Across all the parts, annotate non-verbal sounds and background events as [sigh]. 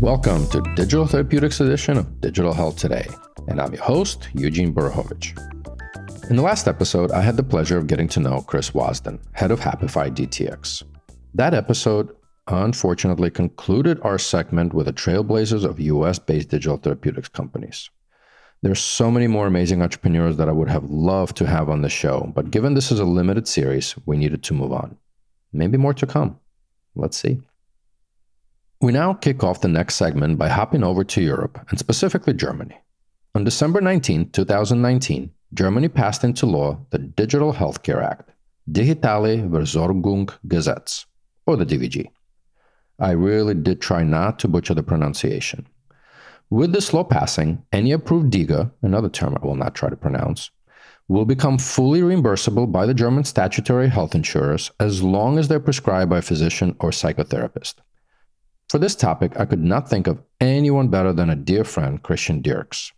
Welcome to Digital Therapeutics edition of Digital Health Today, and I'm your host, Eugene Borukhovich. In the last episode, I had the pleasure of getting to know Chris Wasden, head of Happify DTX. That episode unfortunately concluded our segment with the trailblazers of US based digital therapeutics companies. There's so many more amazing entrepreneurs that I would have loved to have on the show, but given this is a limited series, we needed to move on. Maybe more to come. Let's see. We now kick off the next segment by hopping over to Europe, and specifically Germany. On December 19, 2019, Germany passed into law the Digital Healthcare Act, Digitale Versorgungsgesetz, or the DVG. I really did try not to butcher the pronunciation. With this law passing, any approved DIGA, another term I will not try to pronounce, will become fully reimbursable by the German statutory health insurers as long as they're prescribed by a physician or psychotherapist. For this topic, I could not think of anyone better than a dear friend, Christian Dirks.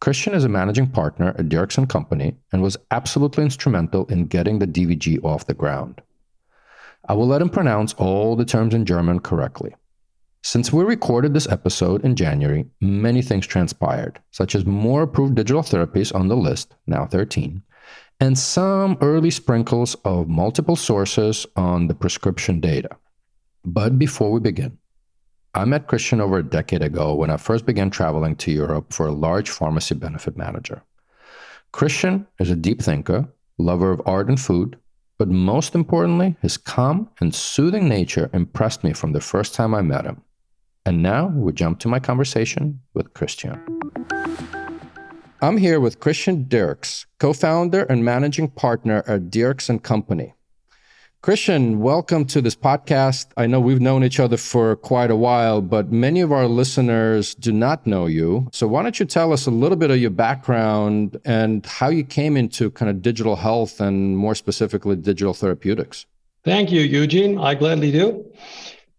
Christian is a managing partner at Dirks & Company and was absolutely instrumental in getting the DVG off the ground. I will let him pronounce all the terms in German correctly. Since we recorded this episode in January, many things transpired, such as more approved digital therapies on the list, now 13, and some early sprinkles of multiple sources on the prescription data. But before we begin, I met Christian over a decade ago when I first began traveling to Europe for a large pharmacy benefit manager. Christian is a deep thinker, lover of art and food, but most importantly, his calm and soothing nature impressed me from the first time I met him. And now we jump to my conversation with Christian. I'm here with Christian Dirks, co-founder and managing partner at Dirks and Company. Christian, welcome to this podcast. I know we've known each other for quite a while, but many of our listeners do not know you. So why don't you tell us a little bit of your background and how you came into kind of digital health and more specifically digital therapeutics? Thank you, Eugene. I gladly do.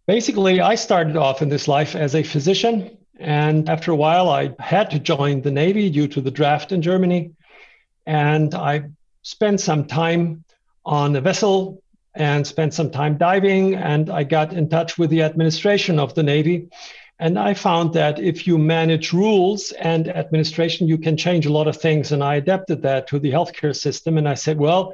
Basically, I started off in this life as a physician. And after a while, I had to join the Navy due to the draft in Germany. And I spent some time on a vessel and spent some time diving. And I got in touch with the administration of the Navy. And I found that if you manage rules and administration, you can change a lot of things. And I adapted that to the healthcare system. And I said, well,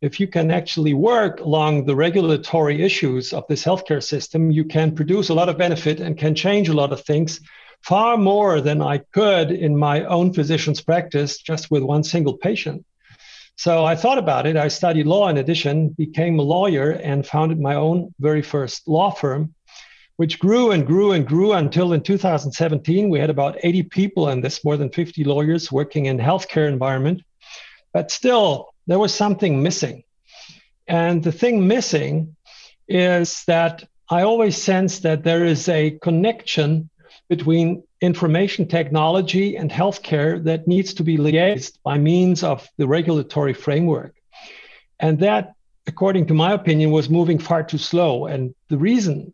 if you can actually work along the regulatory issues of this healthcare system, you can produce a lot of benefit and can change a lot of things far more than I could in my own physician's practice just with one single patient. So I thought about it. I studied law in addition, became a lawyer, and founded my own very first law firm, which grew and grew and grew until in 2017 we had about 80 people in this, more than 50 lawyers working in healthcare environment. But still, there was something missing. And the thing missing is that I always sense that there is a connection between information technology and healthcare that needs to be liaised by means of the regulatory framework. And that, according to my opinion, was moving far too slow. And the reason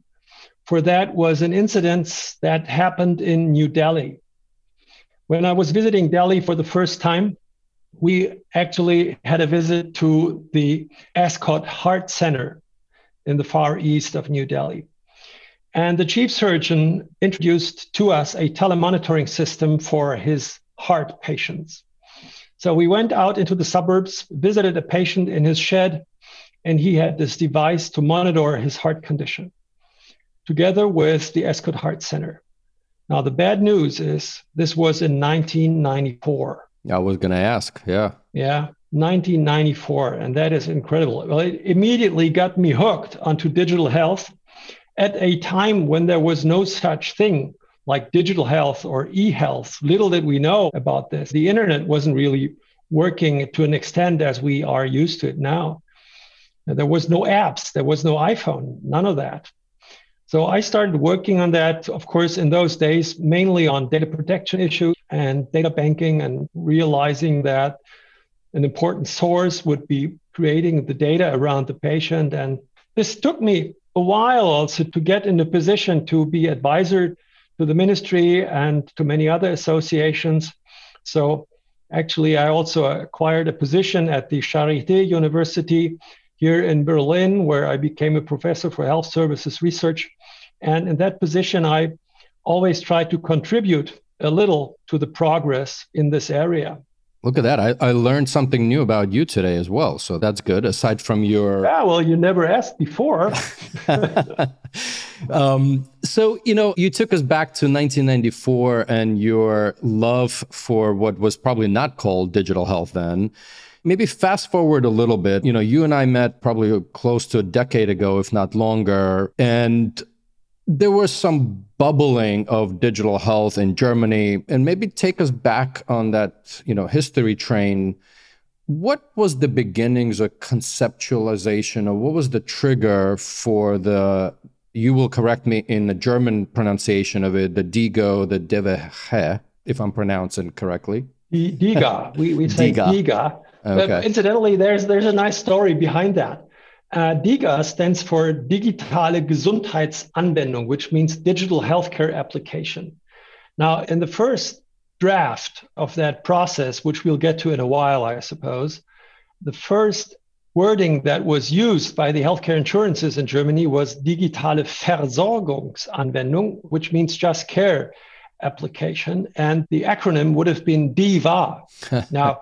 for that was an incident that happened in New Delhi. When I was visiting Delhi for the first time, we actually had a visit to the Escorts Heart Center in the far east of New Delhi. And the chief surgeon introduced to us a telemonitoring system for his heart patients. So we went out into the suburbs, visited a patient in his shed, and he had this device to monitor his heart condition together with the Escorts Heart Center. Now, the bad news is this was in 1994. I was going to ask. Yeah. Yeah. 1994. And that is incredible. Well, it immediately got me hooked onto digital health at a time when there was no such thing like digital health or e-health. Little did we know about this. The internet wasn't really working to an extent as we are used to it now. There was no apps. There was no iphone. None of that. So i started working on that of course in those days mainly on data protection issues and data banking and realizing that an important source would be creating the data around the patient. And this took me a while also to get in a position to be advisor to the ministry and to many other associations. So actually, I also acquired a position at the Charité University here in Berlin, where I became a professor for health services research. And in that position, I always try to contribute a little to the progress in this area. Look at that. I, I learned something new about you today as well. So that's good. Aside from your. Yeah, well, you never asked before. [laughs] [laughs] um, so, you know, you took us back to 1994 and your love for what was probably not called digital health then. Maybe fast forward a little bit. You know, you and I met probably close to a decade ago, if not longer. And there was some bubbling of digital health in Germany, and maybe take us back on that, you know, history train. What was the beginnings of conceptualization, or what was the trigger for the? You will correct me in the German pronunciation of it, the DIGO, the DEWG, if I'm pronouncing correctly. DIGA. We, we say DIGA. DIGA. Okay. But incidentally, there's there's a nice story behind that. Uh, DIGA stands for Digitale Gesundheitsanwendung, which means digital healthcare application. Now, in the first draft of that process, which we'll get to in a while, I suppose, the first wording that was used by the healthcare insurances in Germany was Digitale Versorgungsanwendung, which means just care application. And the acronym would have been DIVA. [laughs] now,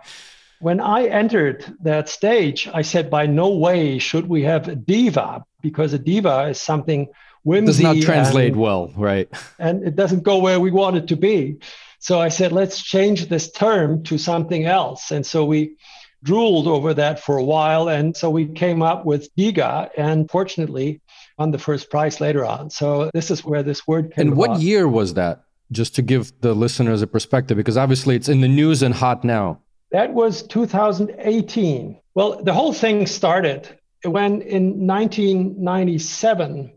when I entered that stage, I said, by no way should we have a diva, because a diva is something whimsy. Does not translate and, well, right? And it doesn't go where we want it to be. So I said, let's change this term to something else. And so we drooled over that for a while. And so we came up with DIGA and fortunately won the first prize later on. So this is where this word came And what about. year was that? Just to give the listeners a perspective, because obviously it's in the news and hot now. That was 2018. Well, the whole thing started when in 1997,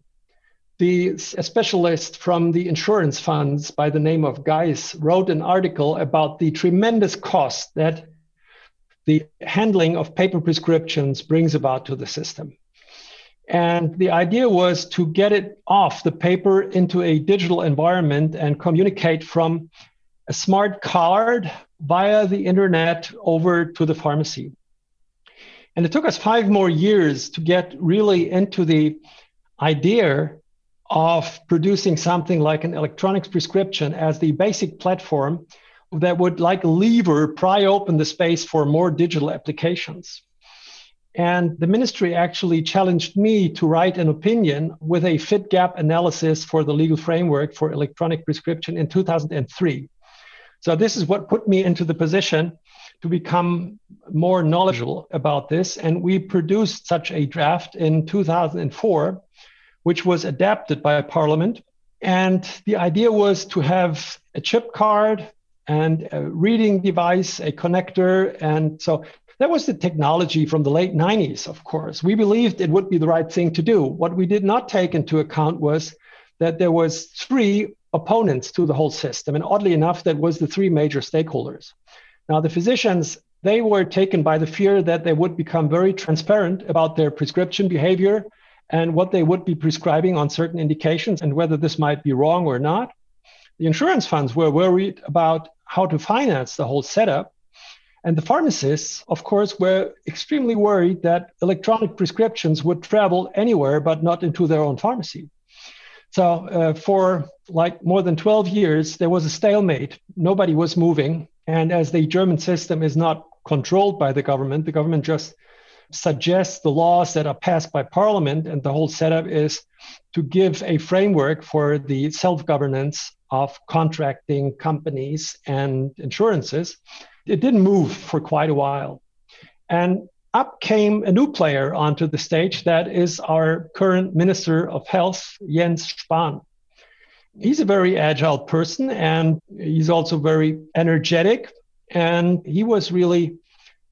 the, a specialist from the insurance funds by the name of Geis wrote an article about the tremendous cost that the handling of paper prescriptions brings about to the system. And the idea was to get it off the paper into a digital environment and communicate from a smart card via the internet over to the pharmacy. And it took us five more years to get really into the idea of producing something like an electronics prescription as the basic platform that would, like lever, pry open the space for more digital applications. And the ministry actually challenged me to write an opinion with a fit gap analysis for the legal framework for electronic prescription in 2003. So this is what put me into the position to become more knowledgeable about this. And we produced such a draft in 2004, which was adapted by Parliament. And the idea was to have a chip card and a reading device, a connector. And so that was the technology from the late 90s, of course. We believed it would be the right thing to do. What we did not take into account was that there was three opponents to the whole system. And oddly enough, that was the three major stakeholders. Now, the physicians, they were taken by the fear that they would become very transparent about their prescription behavior and what they would be prescribing on certain indications and whether this might be wrong or not. The insurance funds were worried about how to finance the whole setup. And the pharmacists, of course, were extremely worried that electronic prescriptions would travel anywhere but not into their own pharmacy. So uh, for like more than 12 years, there was a stalemate. Nobody was moving. And as the German system is not controlled by the government, the government just suggests the laws that are passed by parliament. And the whole setup is to give a framework for the self governance of contracting companies and insurances. It didn't move for quite a while. And up came a new player onto the stage that is our current Minister of Health, Jens Spahn. He's a very agile person and he's also very energetic. And he was really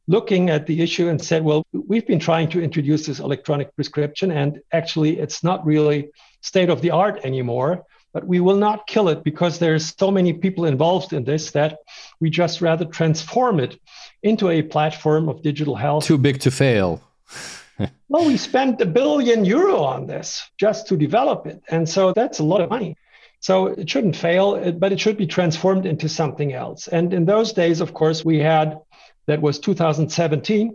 looking at the issue and said, well, we've been trying to introduce this electronic prescription, and actually, it's not really state of the art anymore but we will not kill it because there's so many people involved in this that we just rather transform it into a platform of digital health. Too big to fail. [laughs] well, we spent a billion euro on this just to develop it. And so that's a lot of money. So it shouldn't fail, but it should be transformed into something else. And in those days, of course, we had that was 2017.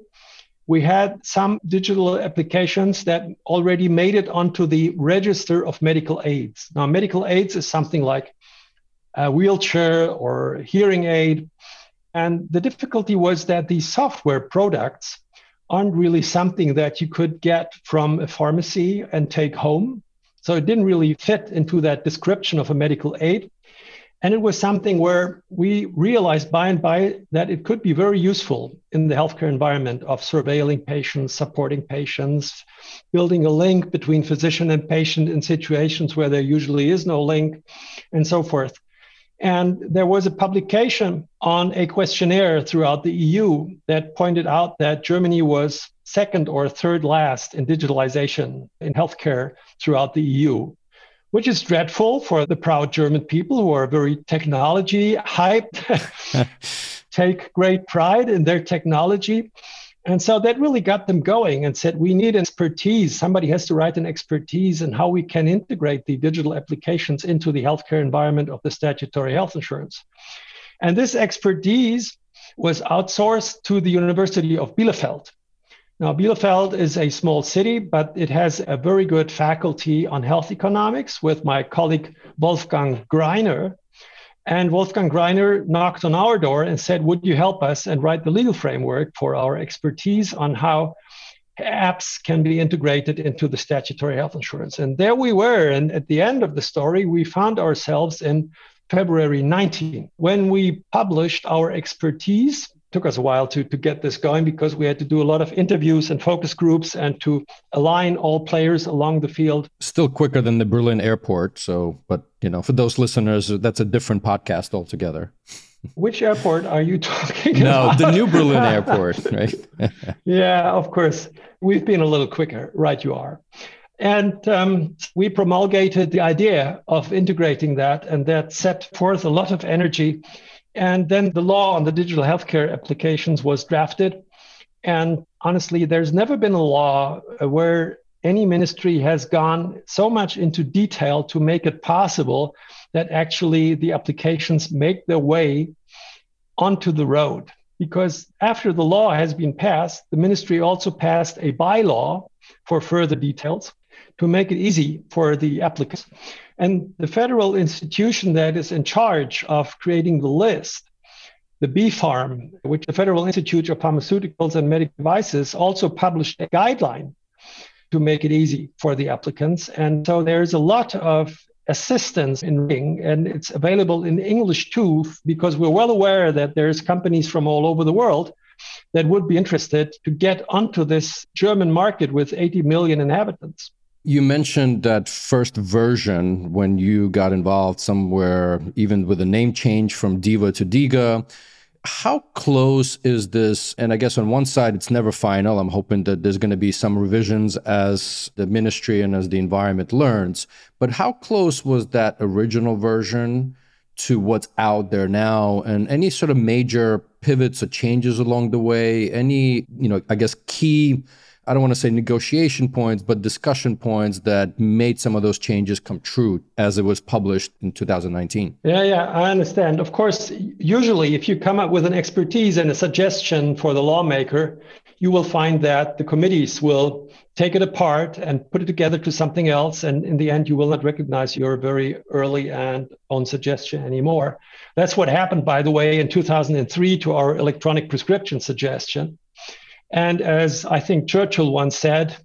We had some digital applications that already made it onto the register of medical aids. Now, medical aids is something like a wheelchair or hearing aid. And the difficulty was that these software products aren't really something that you could get from a pharmacy and take home. So it didn't really fit into that description of a medical aid. And it was something where we realized by and by that it could be very useful in the healthcare environment of surveilling patients, supporting patients, building a link between physician and patient in situations where there usually is no link, and so forth. And there was a publication on a questionnaire throughout the EU that pointed out that Germany was second or third last in digitalization in healthcare throughout the EU which is dreadful for the proud German people who are very technology hyped, [laughs] take great pride in their technology. And so that really got them going and said, we need expertise. Somebody has to write an expertise in how we can integrate the digital applications into the healthcare environment of the statutory health insurance. And this expertise was outsourced to the University of Bielefeld. Now, Bielefeld is a small city, but it has a very good faculty on health economics with my colleague Wolfgang Greiner. And Wolfgang Greiner knocked on our door and said, Would you help us and write the legal framework for our expertise on how apps can be integrated into the statutory health insurance? And there we were. And at the end of the story, we found ourselves in February 19 when we published our expertise took us a while to, to get this going because we had to do a lot of interviews and focus groups and to align all players along the field. Still quicker than the Berlin airport. So, but you know, for those listeners, that's a different podcast altogether. Which airport are you [laughs] talking no, about? No, the new Berlin airport, [laughs] right? [laughs] yeah, of course. We've been a little quicker. Right, you are. And um, we promulgated the idea of integrating that, and that set forth a lot of energy and then the law on the digital healthcare applications was drafted. And honestly, there's never been a law uh, where any ministry has gone so much into detail to make it possible that actually the applications make their way onto the road. Because after the law has been passed, the ministry also passed a bylaw for further details to make it easy for the applicants. And the federal institution that is in charge of creating the list, the BfArM, which the Federal Institute of Pharmaceuticals and Medical Devices also published a guideline to make it easy for the applicants. And so there's a lot of assistance in Ring, and it's available in English too, because we're well aware that there's companies from all over the world that would be interested to get onto this German market with 80 million inhabitants. You mentioned that first version when you got involved somewhere, even with a name change from Diva to Diga. How close is this? And I guess on one side, it's never final. I'm hoping that there's going to be some revisions as the ministry and as the environment learns. But how close was that original version to what's out there now? And any sort of major pivots or changes along the way? Any, you know, I guess key I don't want to say negotiation points, but discussion points that made some of those changes come true as it was published in 2019. Yeah, yeah, I understand. Of course, usually if you come up with an expertise and a suggestion for the lawmaker, you will find that the committees will take it apart and put it together to something else. And in the end, you will not recognize your very early and own suggestion anymore. That's what happened, by the way, in 2003 to our electronic prescription suggestion and as I think Churchill once said,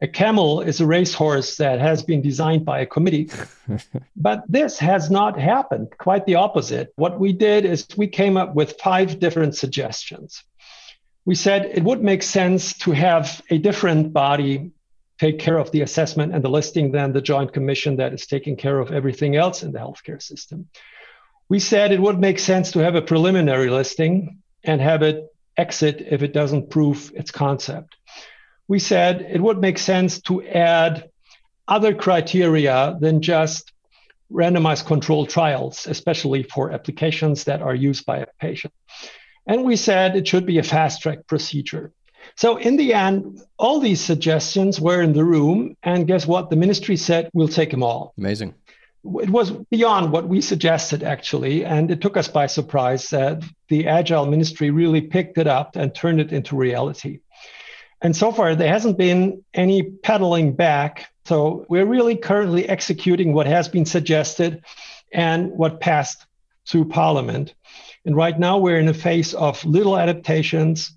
a camel is a racehorse that has been designed by a committee. [laughs] but this has not happened, quite the opposite. What we did is we came up with five different suggestions. We said it would make sense to have a different body take care of the assessment and the listing than the Joint Commission that is taking care of everything else in the healthcare system. We said it would make sense to have a preliminary listing and have it exit if it doesn't prove its concept. We said it would make sense to add other criteria than just randomized controlled trials, especially for applications that are used by a patient. And we said it should be a fast track procedure. So, in the end, all these suggestions were in the room. And guess what? The ministry said, we'll take them all. Amazing it was beyond what we suggested actually and it took us by surprise that the agile ministry really picked it up and turned it into reality And so far, there hasn't been any pedaling back. So we're really currently executing what has been suggested and what passed through Parliament. And right now, we're in a phase of little adaptations.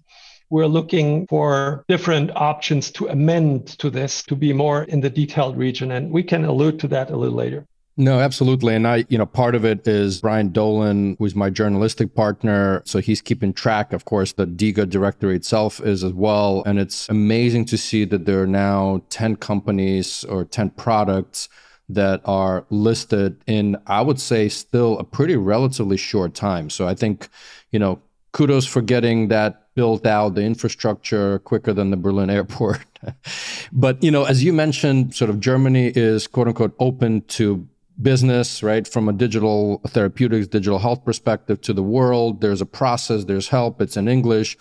We're looking for different options to amend to this to be more in the detailed region. And we can allude to that a little later. No, absolutely. And I, you know, part of it is Brian Dolan, who's my journalistic partner. So he's keeping track. Of course, the DIGA directory itself is as well. And it's amazing to see that there are now 10 companies or 10 products that are listed in, I would say, still a pretty relatively short time. So I think, you know, kudos for getting that built out, the infrastructure quicker than the Berlin airport. [laughs] but, you know, as you mentioned, sort of Germany is quote unquote open to business, right? From a digital therapeutics, digital health perspective to the world. There's a process, there's help, it's in English.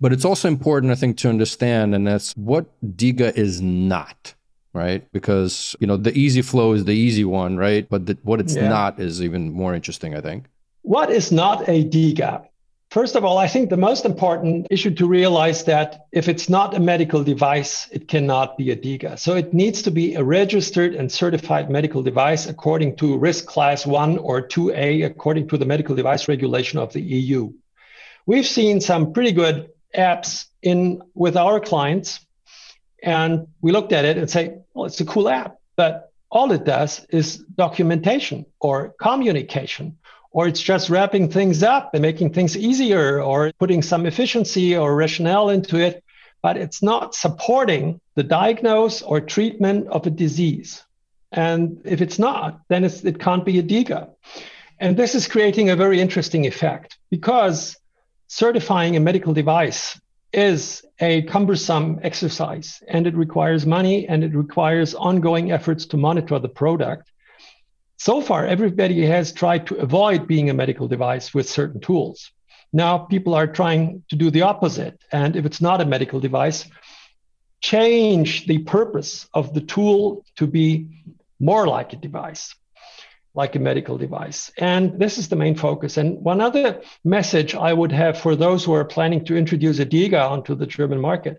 But it's also important, I think, to understand, and that's what DIGA is not, right? Because, you know, the easy flow is the easy one, right? But the, what it's yeah. not is even more interesting, I think. What is not a DIGA? First of all, I think the most important issue to realize that if it's not a medical device, it cannot be a DIGA. So it needs to be a registered and certified medical device according to risk class 1 or 2A, according to the medical device regulation of the EU. We've seen some pretty good apps in with our clients, and we looked at it and say, well, it's a cool app, but all it does is documentation or communication or it's just wrapping things up and making things easier or putting some efficiency or rationale into it, but it's not supporting the diagnosis or treatment of a disease. And if it's not, then it's, it can't be a DIGA. And this is creating a very interesting effect because certifying a medical device is a cumbersome exercise and it requires money and it requires ongoing efforts to monitor the product so far, everybody has tried to avoid being a medical device with certain tools. Now, people are trying to do the opposite. And if it's not a medical device, change the purpose of the tool to be more like a device, like a medical device. And this is the main focus. And one other message I would have for those who are planning to introduce a DIGA onto the German market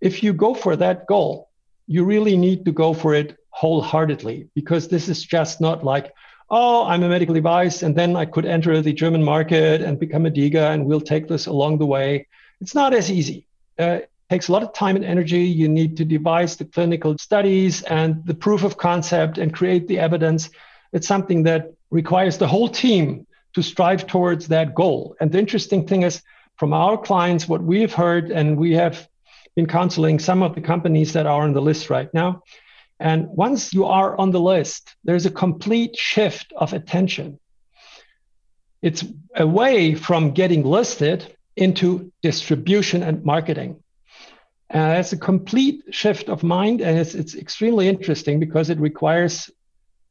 if you go for that goal, you really need to go for it wholeheartedly because this is just not like, oh, I'm a medical device and then I could enter the German market and become a DIGA and we'll take this along the way. It's not as easy. Uh, it takes a lot of time and energy. You need to devise the clinical studies and the proof of concept and create the evidence. It's something that requires the whole team to strive towards that goal. And the interesting thing is, from our clients, what we have heard, and we have been counseling some of the companies that are on the list right now, and once you are on the list, there's a complete shift of attention. It's away from getting listed into distribution and marketing. Uh, and it's a complete shift of mind, and it's, it's extremely interesting because it requires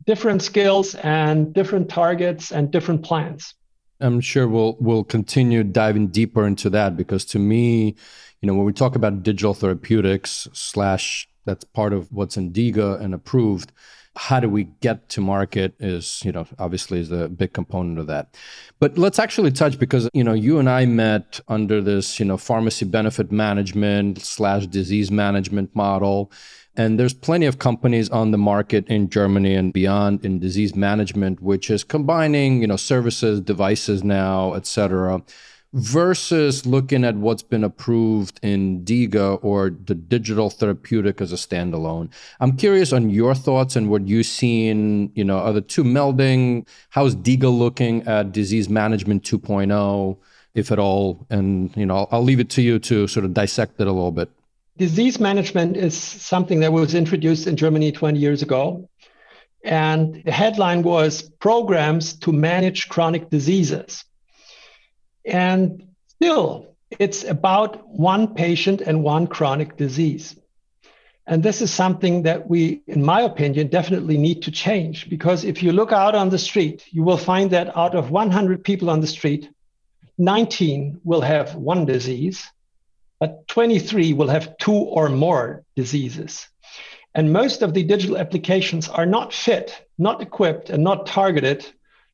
different skills and different targets and different plans. I'm sure we'll we'll continue diving deeper into that because to me, you know, when we talk about digital therapeutics slash that's part of what's in DIGA and approved. How do we get to market is, you know, obviously is a big component of that. But let's actually touch because, you know, you and I met under this, you know, pharmacy benefit management slash disease management model. And there's plenty of companies on the market in Germany and beyond in disease management, which is combining, you know, services, devices now, et cetera versus looking at what's been approved in DIGA or the digital therapeutic as a standalone. I'm curious on your thoughts and what you've seen, you know, are the two melding? How's DIGA looking at disease management 2.0, if at all? And, you know, I'll, I'll leave it to you to sort of dissect it a little bit. Disease management is something that was introduced in Germany 20 years ago. And the headline was Programs to Manage Chronic Diseases. And still, it's about one patient and one chronic disease. And this is something that we, in my opinion, definitely need to change because if you look out on the street, you will find that out of 100 people on the street, 19 will have one disease, but 23 will have two or more diseases. And most of the digital applications are not fit, not equipped, and not targeted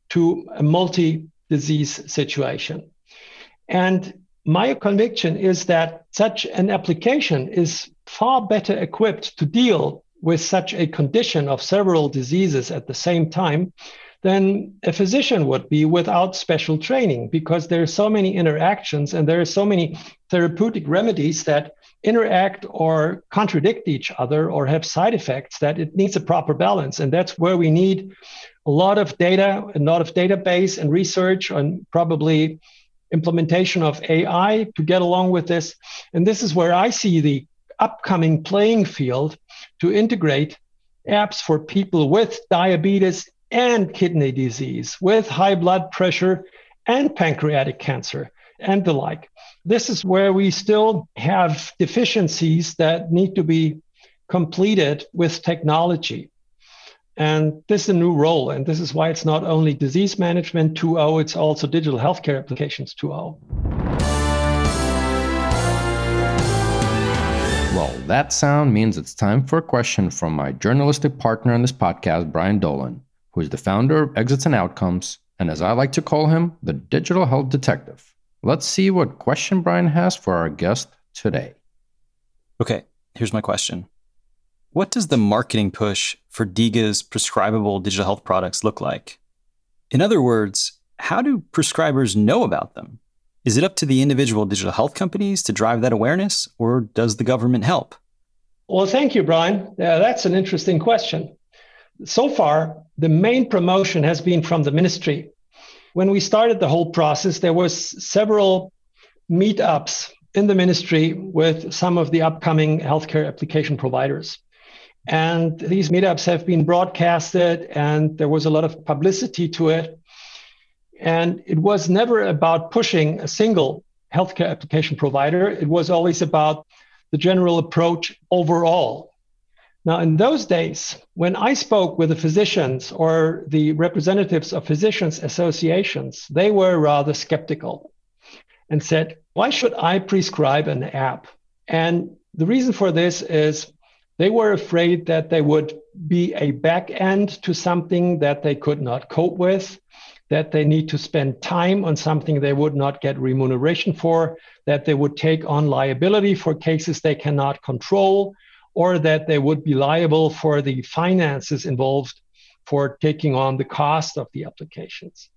to a multi disease situation. And my conviction is that such an application is far better equipped to deal with such a condition of several diseases at the same time than a physician would be without special training because there are so many interactions and there are so many therapeutic remedies that interact or contradict each other or have side effects that it needs a proper balance. And that's where we need a lot of data a lot of database and research and probably implementation of ai to get along with this and this is where i see the upcoming playing field to integrate apps for people with diabetes and kidney disease, with high blood pressure and pancreatic cancer and the like. This is where we still have deficiencies that need to be completed with technology. And this is a new role. And this is why it's not only disease management 2.0, it's also digital healthcare applications 2.0. Well, that sound means it's time for a question from my journalistic partner on this podcast, Brian Dolan who is the founder of Exits and Outcomes, and as I like to call him, the digital health detective. Let's see what question Brian has for our guest today. Okay, here's my question What does the marketing push for DIGA's prescribable digital health products look like? In other words, how do prescribers know about them? Is it up to the individual digital health companies to drive that awareness, or does the government help? Well, thank you, Brian. Yeah, that's an interesting question so far, the main promotion has been from the ministry. When we started the whole process, there was several meetups in the ministry with some of the upcoming healthcare application providers. And these meetups have been broadcasted, and there was a lot of publicity to it. And it was never about pushing a single healthcare application provider, it was always about the general approach overall now, in those days, when I spoke with the physicians or the representatives of physicians associations, they were rather skeptical and said, Why should I prescribe an app? And the reason for this is they were afraid that they would be a back end to something that they could not cope with, that they need to spend time on something they would not get remuneration for, that they would take on liability for cases they cannot control or that they would be liable for the finances involved for taking on the cost of the applications.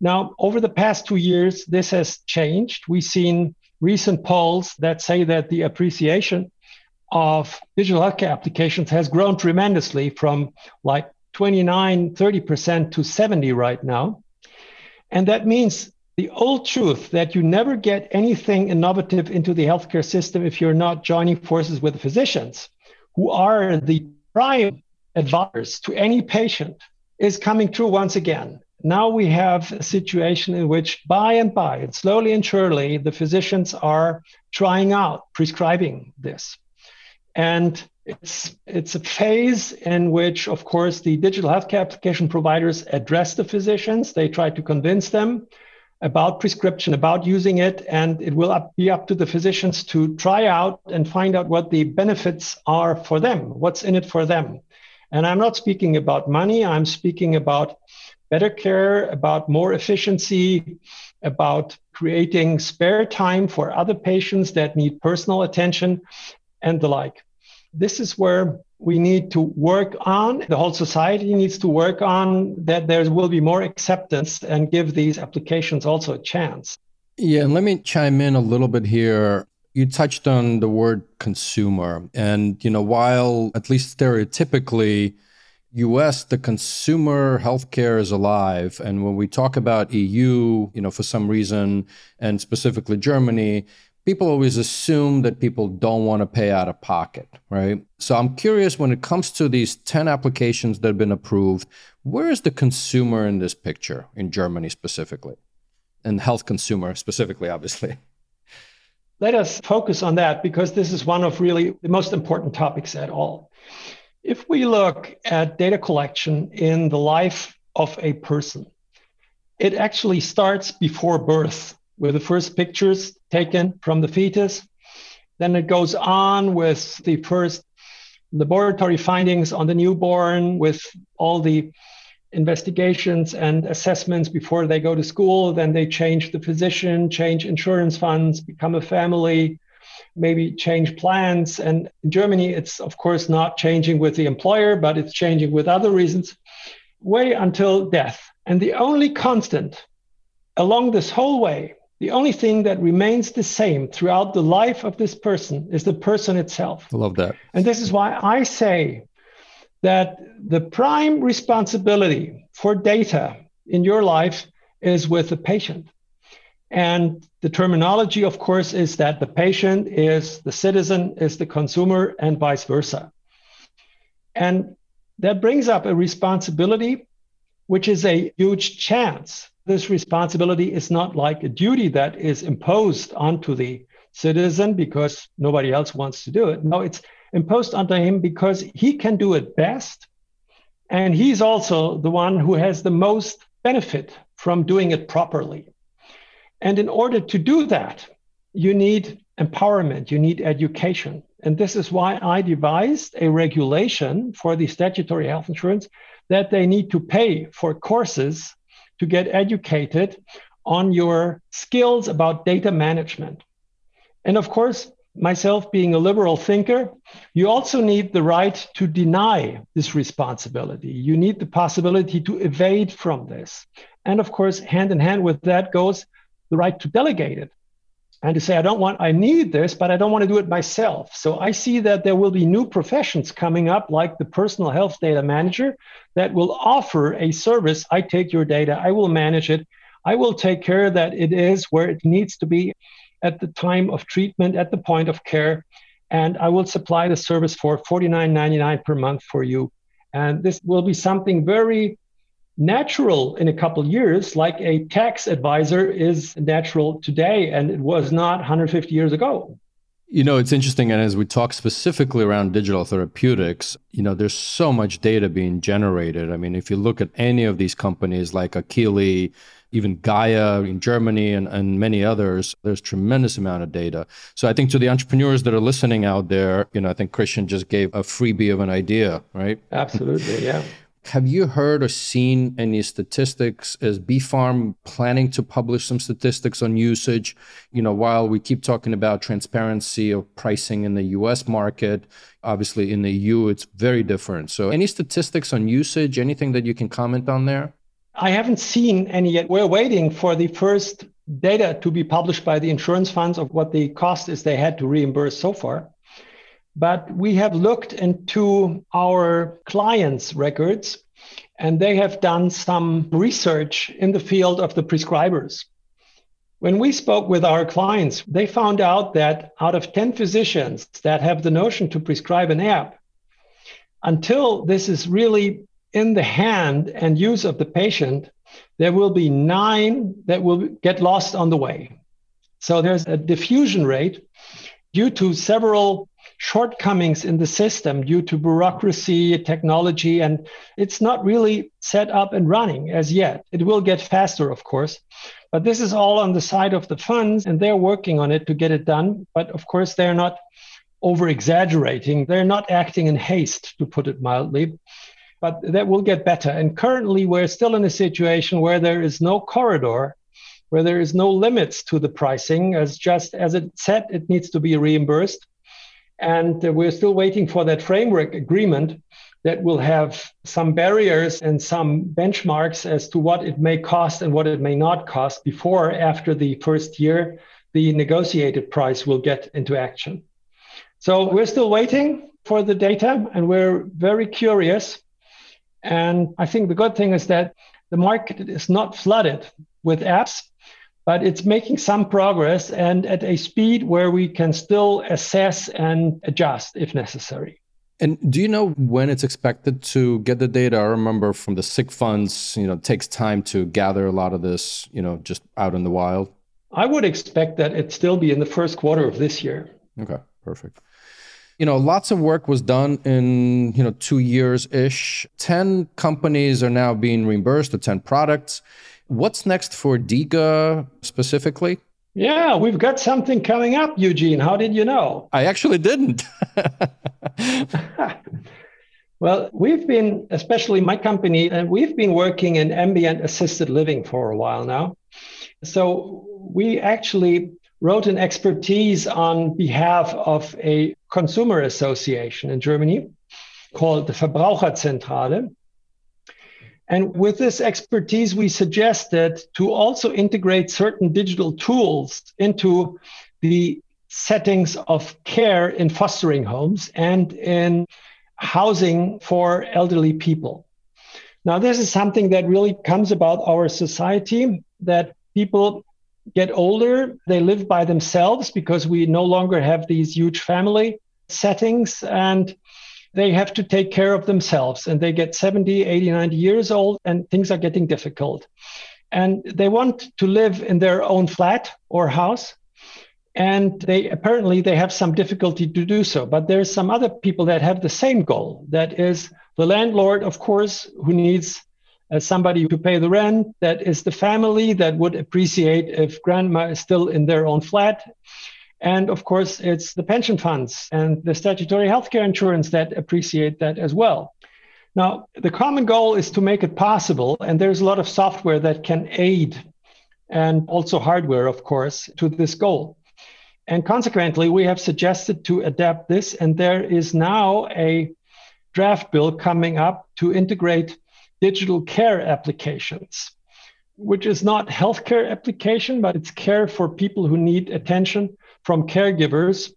Now, over the past two years, this has changed. We've seen recent polls that say that the appreciation of digital healthcare applications has grown tremendously from like 29, 30% to 70 right now. And that means the old truth that you never get anything innovative into the healthcare system if you're not joining forces with the physicians, who are the prime advisors to any patient, is coming true once again. Now we have a situation in which, by and by, and slowly and surely, the physicians are trying out prescribing this. And it's, it's a phase in which, of course, the digital healthcare application providers address the physicians. They try to convince them about prescription, about using it, and it will up, be up to the physicians to try out and find out what the benefits are for them, what's in it for them. And I'm not speaking about money, I'm speaking about better care, about more efficiency, about creating spare time for other patients that need personal attention, and the like. This is where we need to work on, the whole society needs to work on that there will be more acceptance and give these applications also a chance. Yeah, and let me chime in a little bit here. You touched on the word consumer. And, you know, while at least stereotypically, US, the consumer healthcare is alive. And when we talk about EU, you know, for some reason, and specifically Germany, people always assume that people don't want to pay out of pocket, right? So I'm curious when it comes to these 10 applications that have been approved, where is the consumer in this picture in Germany specifically? And health consumer specifically, obviously. Let us focus on that because this is one of really the most important topics at all. If we look at data collection in the life of a person, it actually starts before birth with the first pictures taken from the fetus. Then it goes on with the first laboratory findings on the newborn, with all the investigations and assessments before they go to school. Then they change the physician, change insurance funds, become a family, maybe change plans. And in Germany, it's of course not changing with the employer, but it's changing with other reasons, way until death. And the only constant along this whole way, the only thing that remains the same throughout the life of this person is the person itself. I love that. And this is why I say that the prime responsibility for data in your life is with the patient. And the terminology, of course, is that the patient is the citizen, is the consumer, and vice versa. And that brings up a responsibility, which is a huge chance. This responsibility is not like a duty that is imposed onto the citizen because nobody else wants to do it. No, it's imposed onto him because he can do it best. And he's also the one who has the most benefit from doing it properly. And in order to do that, you need empowerment, you need education. And this is why I devised a regulation for the statutory health insurance that they need to pay for courses to get educated on your skills about data management. And of course, myself being a liberal thinker, you also need the right to deny this responsibility. You need the possibility to evade from this. And of course, hand in hand with that goes the right to delegate it and to say, I don't want, I need this, but I don't want to do it myself. So I see that there will be new professions coming up, like the personal health data manager, that will offer a service. I take your data, I will manage it, I will take care that it is where it needs to be at the time of treatment, at the point of care, and I will supply the service for $49.99 per month for you. And this will be something very natural in a couple years, like a tax advisor is natural today, and it was not 150 years ago. You know, it's interesting. And as we talk specifically around digital therapeutics, you know, there's so much data being generated. I mean, if you look at any of these companies like Akili, even Gaia in Germany and, and many others, there's tremendous amount of data. So I think to the entrepreneurs that are listening out there, you know, I think Christian just gave a freebie of an idea, right? Absolutely, yeah. Have you heard or seen any statistics? Is BfArM planning to publish some statistics on usage? You know, while we keep talking about transparency of pricing in the US market, obviously in the EU it's very different. So any statistics on usage, anything that you can comment on there? I haven't seen any yet. We're waiting for the first data to be published by the insurance funds of what the cost is they had to reimburse so far. But we have looked into our clients' records, and they have done some research in the field of the prescribers. When we spoke with our clients, they found out that out of 10 physicians that have the notion to prescribe an app, until this is really in the hand and use of the patient, there will be nine that will get lost on the way. So there's a diffusion rate due to several shortcomings in the system due to bureaucracy, technology, and it's not really set up and running as yet. It will get faster, of course. But this is all on the side of the funds, and they're working on it to get it done. But of course, they're not over exaggerating. They're not acting in haste, to put it mildly. But that will get better. And currently, we're still in a situation where there is no corridor where there is no limits to the pricing as just as it said it needs to be reimbursed and we're still waiting for that framework agreement that will have some barriers and some benchmarks as to what it may cost and what it may not cost before, after the first year, the negotiated price will get into action. So we're still waiting for the data and we're very curious. And I think the good thing is that the market is not flooded with apps but it's making some progress and at a speed where we can still assess and adjust if necessary. And do you know when it's expected to get the data? I remember from the sick funds, you know, it takes time to gather a lot of this, you know, just out in the wild. I would expect that it still be in the first quarter of this year. Okay, perfect. You know, lots of work was done in, you know, two years ish. 10 companies are now being reimbursed, the 10 products. What's next for DIGA specifically? Yeah, we've got something coming up, Eugene. How did you know? [laughs] I actually didn't. [laughs] Well, we've been, especially my company, and we've been working in ambient assisted living for a while now. So we actually wrote an expertise on behalf of a consumer association in Germany called the Verbraucherzentrale. And with this expertise, we suggested to also integrate certain digital tools into the settings of care in fostering homes and in housing for elderly people. Now, this is something that really comes about our society that people get older, they live by themselves because we no longer have these huge family settings. And they have to take care of themselves and they get 70, 80, 90 years old and things are getting difficult. And they want to live in their own flat or house. And they apparently they have some difficulty to do so. But there's some other people that have the same goal. That is the landlord, of course, who needs uh, somebody to pay the rent. That is the family that would appreciate if grandma is still in their own flat. And of course, it's the pension funds and the statutory healthcare insurance that appreciate that as well. Now, the common goal is to make it possible, and there's a lot of software that can aid and also hardware, of course, to this goal. And consequently, we have suggested to adapt this, and there is now a draft bill coming up to integrate digital care applications, which is not healthcare application, but it's care for people who need attention from caregivers.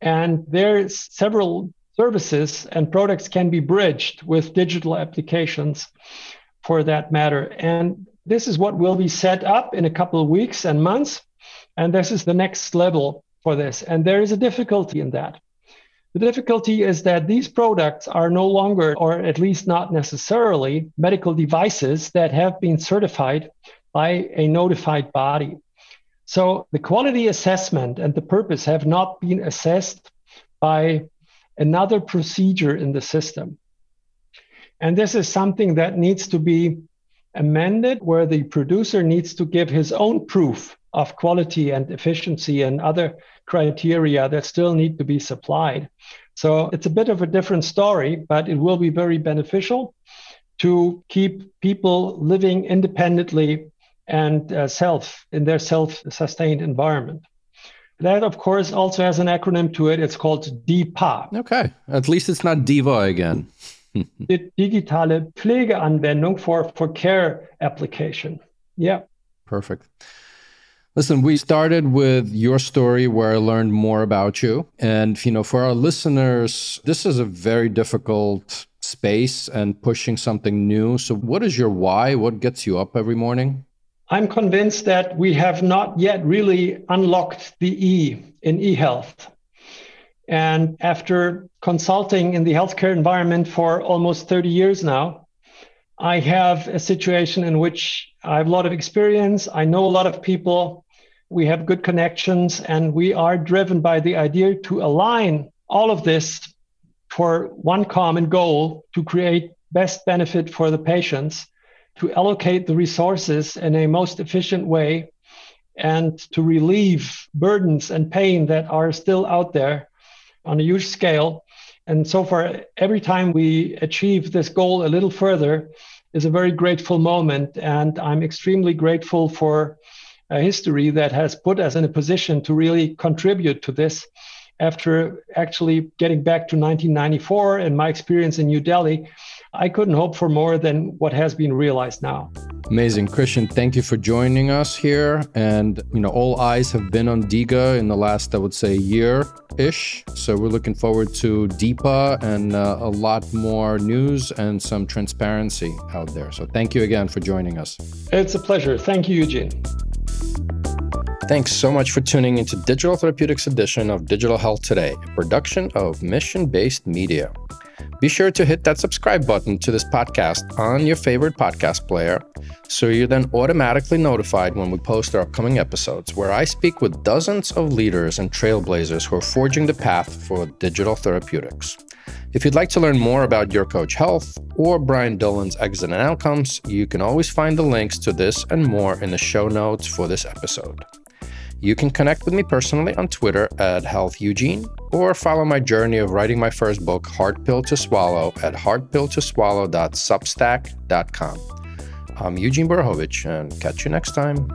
And there's several services and products can be bridged with digital applications for that matter. And this is what will be set up in a couple of weeks and months. And this is the next level for this. And there is a difficulty in that. The difficulty is that these products are no longer, or at least not necessarily, medical devices that have been certified by a notified body. So the quality assessment and the purpose have not been assessed by another procedure in the system. And this is something that needs to be amended, where the producer needs to give his own proof of quality and efficiency and other criteria that still need to be supplied. So it's a bit of a different story, but it will be very beneficial to keep people living independently and uh, self in their self-sustained environment. That, of course, also has an acronym to it. It's called DIPA. Okay, at least it's not DIVA again. [laughs] the digitale Pflegeanwendung for, for care application. Yeah. Perfect. Listen, we started with your story where I learned more about you. And, you know, for our listeners, this is a very difficult space and pushing something new. So, what is your why? What gets you up every morning? I'm convinced that we have not yet really unlocked the E in e-health. And after consulting in the healthcare environment for almost 30 years now, I have a situation in which I have a lot of experience. I know a lot of people. We have good connections, and we are driven by the idea to align all of this for one common goal to create best benefit for the patients to allocate the resources in a most efficient way and to relieve burdens and pain that are still out there on a huge scale. And so far, every time we achieve this goal a little further is a very grateful moment. And I'm extremely grateful for a history that has put us in a position to really contribute to this. After actually getting back to 1994 and my experience in New Delhi, I couldn't hope for more than what has been realized now. Amazing. Christian, thank you for joining us here. And, you know, all eyes have been on DIGA in the last, I would say, year ish. So we're looking forward to DIPA and uh, a lot more news and some transparency out there. So thank you again for joining us. It's a pleasure. Thank you, Eugene. Thanks so much for tuning into Digital Therapeutics edition of Digital Health Today, a production of Mission Based Media. Be sure to hit that subscribe button to this podcast on your favorite podcast player so you're then automatically notified when we post our upcoming episodes, where I speak with dozens of leaders and trailblazers who are forging the path for digital therapeutics. If you'd like to learn more about Your Coach Health or Brian Dolan's exit and outcomes, you can always find the links to this and more in the show notes for this episode. You can connect with me personally on Twitter at HealthEugene or follow my journey of writing my first book, Hard Pill to Swallow, at hardpilltoswallow.substack.com. I'm Eugene Borukhovich, and catch you next time.